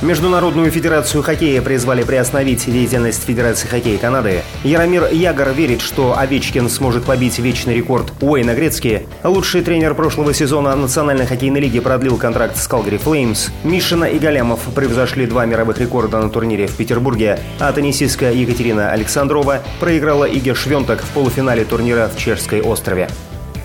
Международную федерацию хоккея призвали приостановить деятельность Федерации хоккея Канады. Яромир Ягор верит, что Овечкин сможет побить вечный рекорд Уэйна Грецки. Лучший тренер прошлого сезона Национальной хоккейной лиги продлил контракт с Калгари Флеймс. Мишина и Галямов превзошли два мировых рекорда на турнире в Петербурге, а теннисистка Екатерина Александрова проиграла Иге Швенток в полуфинале турнира в Чешской острове.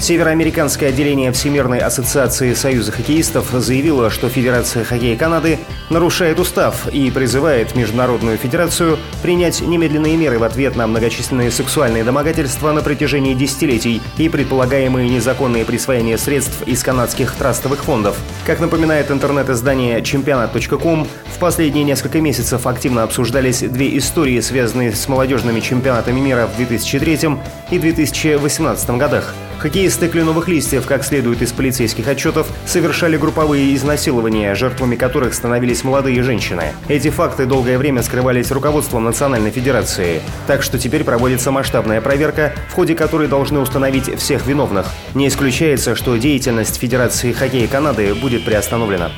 Североамериканское отделение Всемирной ассоциации союза хоккеистов заявило, что Федерация хоккея Канады нарушает устав и призывает Международную федерацию принять немедленные меры в ответ на многочисленные сексуальные домогательства на протяжении десятилетий и предполагаемые незаконные присвоения средств из канадских трастовых фондов. Как напоминает интернет-издание чемпионат.ком, в последние несколько месяцев активно обсуждались две истории, связанные с молодежными чемпионатами мира в 2003 и 2018 годах. Хоккеисты кленовых листьев, как следует из полицейских отчетов, совершали групповые изнасилования, жертвами которых становились молодые женщины. Эти факты долгое время скрывались руководством Национальной Федерации. Так что теперь проводится масштабная проверка, в ходе которой должны установить всех виновных. Не исключается, что деятельность Федерации хоккея Канады будет приостановлена.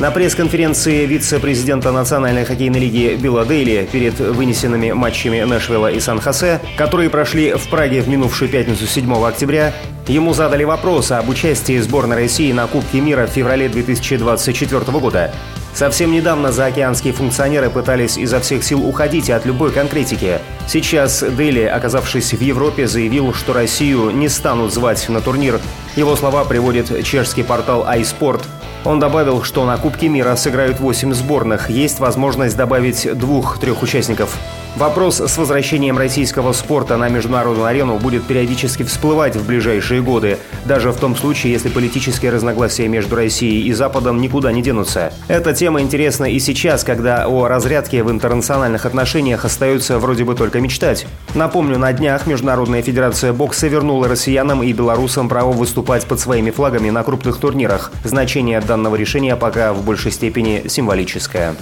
На пресс-конференции вице-президента Национальной хоккейной лиги Билла Дейли перед вынесенными матчами Нэшвилла и Сан-Хосе, которые прошли в Праге в минувшую пятницу 7 октября, ему задали вопрос об участии сборной России на Кубке мира в феврале 2024 года. Совсем недавно заокеанские функционеры пытались изо всех сил уходить от любой конкретики. Сейчас Дели, оказавшись в Европе, заявил, что Россию не станут звать на турнир. Его слова приводит чешский портал iSport. Он добавил, что на Кубке мира сыграют 8 сборных. Есть возможность добавить двух-трех участников. Вопрос с возвращением российского спорта на международную арену будет периодически всплывать в ближайшие годы, даже в том случае, если политические разногласия между Россией и Западом никуда не денутся. Эта тема интересна и сейчас, когда о разрядке в интернациональных отношениях остается вроде бы только мечтать. Напомню, на днях Международная федерация бокса вернула россиянам и белорусам право выступать под своими флагами на крупных турнирах. Значение данного решения пока в большей степени символическое.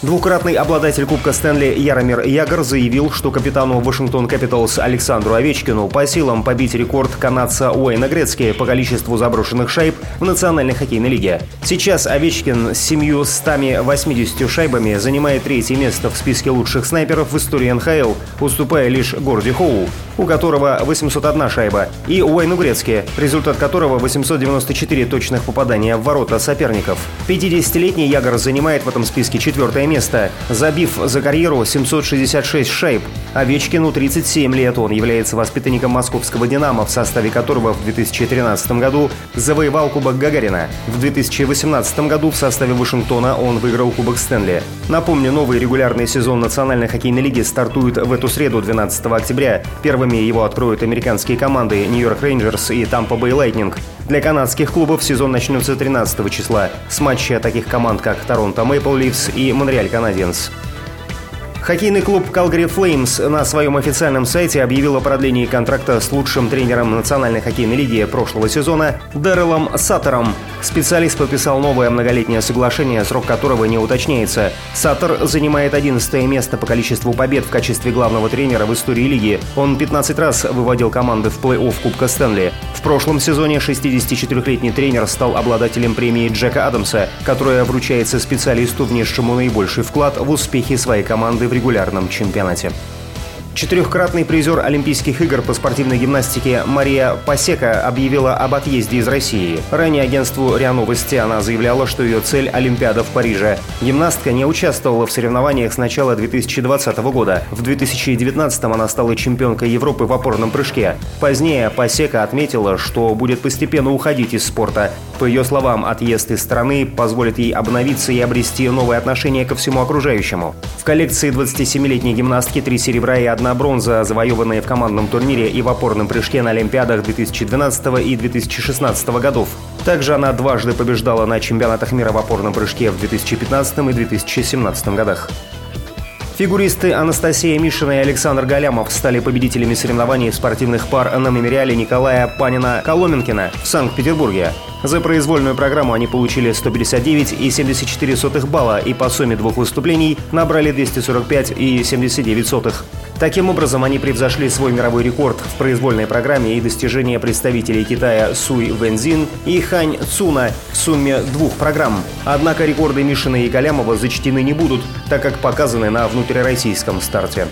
Двукратный обладатель Кубка Стэнли Яромир Ягор заявил, что капитану Вашингтон Капиталс Александру Овечкину по силам побить рекорд канадца Уэйна Грецки по количеству заброшенных шайб в Национальной хоккейной лиге. Сейчас Овечкин с 780 шайбами занимает третье место в списке лучших снайперов в истории НХЛ, уступая лишь Горди Хоу, у которого 801 шайба, и Уэйну Грецки, результат которого 894 точных попадания в ворота соперников. 50-летний Ягор занимает в этом списке четвертое место, забив за карьеру 766 шайб. Овечкину 37 лет, он является воспитанником московского «Динамо», в составе которого в 2013 году завоевал Кубок Гагарина. В 2018 году в составе Вашингтона он выиграл Кубок Стэнли. Напомню, новый регулярный сезон Национальной хоккейной лиги стартует в эту среду, 12 октября. Первыми его откроют американские команды Нью-Йорк Рейнджерс и Тампа Бэй Лайтнинг. Для канадских клубов сезон начнется 13 числа с матча таких команд, как Торонто Мэйпл Ливс и Монреаль Канадиенс. Хоккейный клуб Calgary Flames на своем официальном сайте объявил о продлении контракта с лучшим тренером Национальной хоккейной лиги прошлого сезона Дэрелом Саттером. Специалист подписал новое многолетнее соглашение, срок которого не уточняется. Саттер занимает 11 место по количеству побед в качестве главного тренера в истории лиги. Он 15 раз выводил команды в плей-офф Кубка Стэнли. В прошлом сезоне 64-летний тренер стал обладателем премии Джека Адамса, которая вручается специалисту, внесшему наибольший вклад в успехи своей команды в регулярном чемпионате. Четырехкратный призер Олимпийских игр по спортивной гимнастике Мария Пасека объявила об отъезде из России. Ранее агентству РИА Новости она заявляла, что ее цель – Олимпиада в Париже. Гимнастка не участвовала в соревнованиях с начала 2020 года. В 2019 она стала чемпионкой Европы в опорном прыжке. Позднее Пасека отметила, что будет постепенно уходить из спорта. По ее словам, отъезд из страны позволит ей обновиться и обрести новое отношение ко всему окружающему. В коллекции 27-летней гимнастки три серебра и одна одна бронза, завоеванная в командном турнире и в опорном прыжке на Олимпиадах 2012 и 2016 годов. Также она дважды побеждала на чемпионатах мира в опорном прыжке в 2015 и 2017 годах. Фигуристы Анастасия Мишина и Александр Галямов стали победителями соревнований спортивных пар на мемориале Николая Панина-Коломенкина в Санкт-Петербурге. За произвольную программу они получили 159,74 балла и по сумме двух выступлений набрали 245,79. Таким образом, они превзошли свой мировой рекорд в произвольной программе и достижения представителей Китая Суй Вензин и Хань Цуна в сумме двух программ. Однако рекорды Мишина и Галямова зачтены не будут, так как показаны на внутрироссийском старте.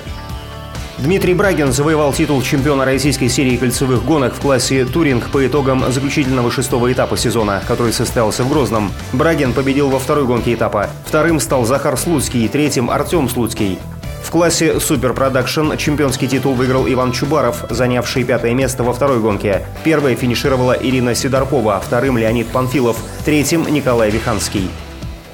Дмитрий Брагин завоевал титул чемпиона российской серии кольцевых гонок в классе «Туринг» по итогам заключительного шестого этапа сезона, который состоялся в Грозном. Брагин победил во второй гонке этапа. Вторым стал Захар Слуцкий, третьим – Артем Слуцкий. В классе Супер Продакшн чемпионский титул выиграл Иван Чубаров, занявший пятое место во второй гонке. Первой финишировала Ирина Сидоркова, вторым Леонид Панфилов, третьим Николай Виханский.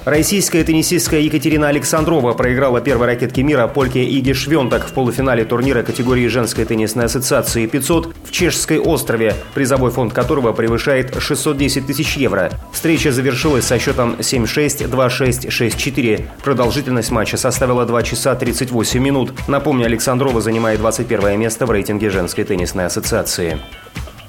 Российская теннисистка Екатерина Александрова проиграла первой ракетке мира польке Иге Швентак в полуфинале турнира категории женской теннисной ассоциации 500 в Чешской острове, призовой фонд которого превышает 610 тысяч евро. Встреча завершилась со счетом 7-6, 2-6, 6-4. Продолжительность матча составила 2 часа 38 минут. Напомню, Александрова занимает 21 место в рейтинге женской теннисной ассоциации.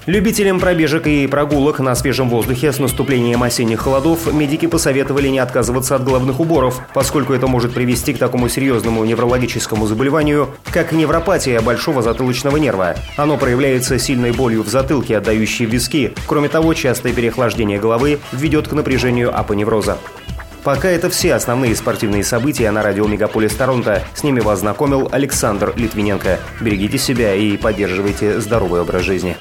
Любителям пробежек и прогулок на свежем воздухе с наступлением осенних холодов медики посоветовали не отказываться от головных уборов, поскольку это может привести к такому серьезному неврологическому заболеванию, как невропатия большого затылочного нерва. Оно проявляется сильной болью в затылке, отдающей виски. Кроме того, частое переохлаждение головы ведет к напряжению апоневроза. Пока это все основные спортивные события на радио Мегаполис Торонто. С ними вас знакомил Александр Литвиненко. Берегите себя и поддерживайте здоровый образ жизни.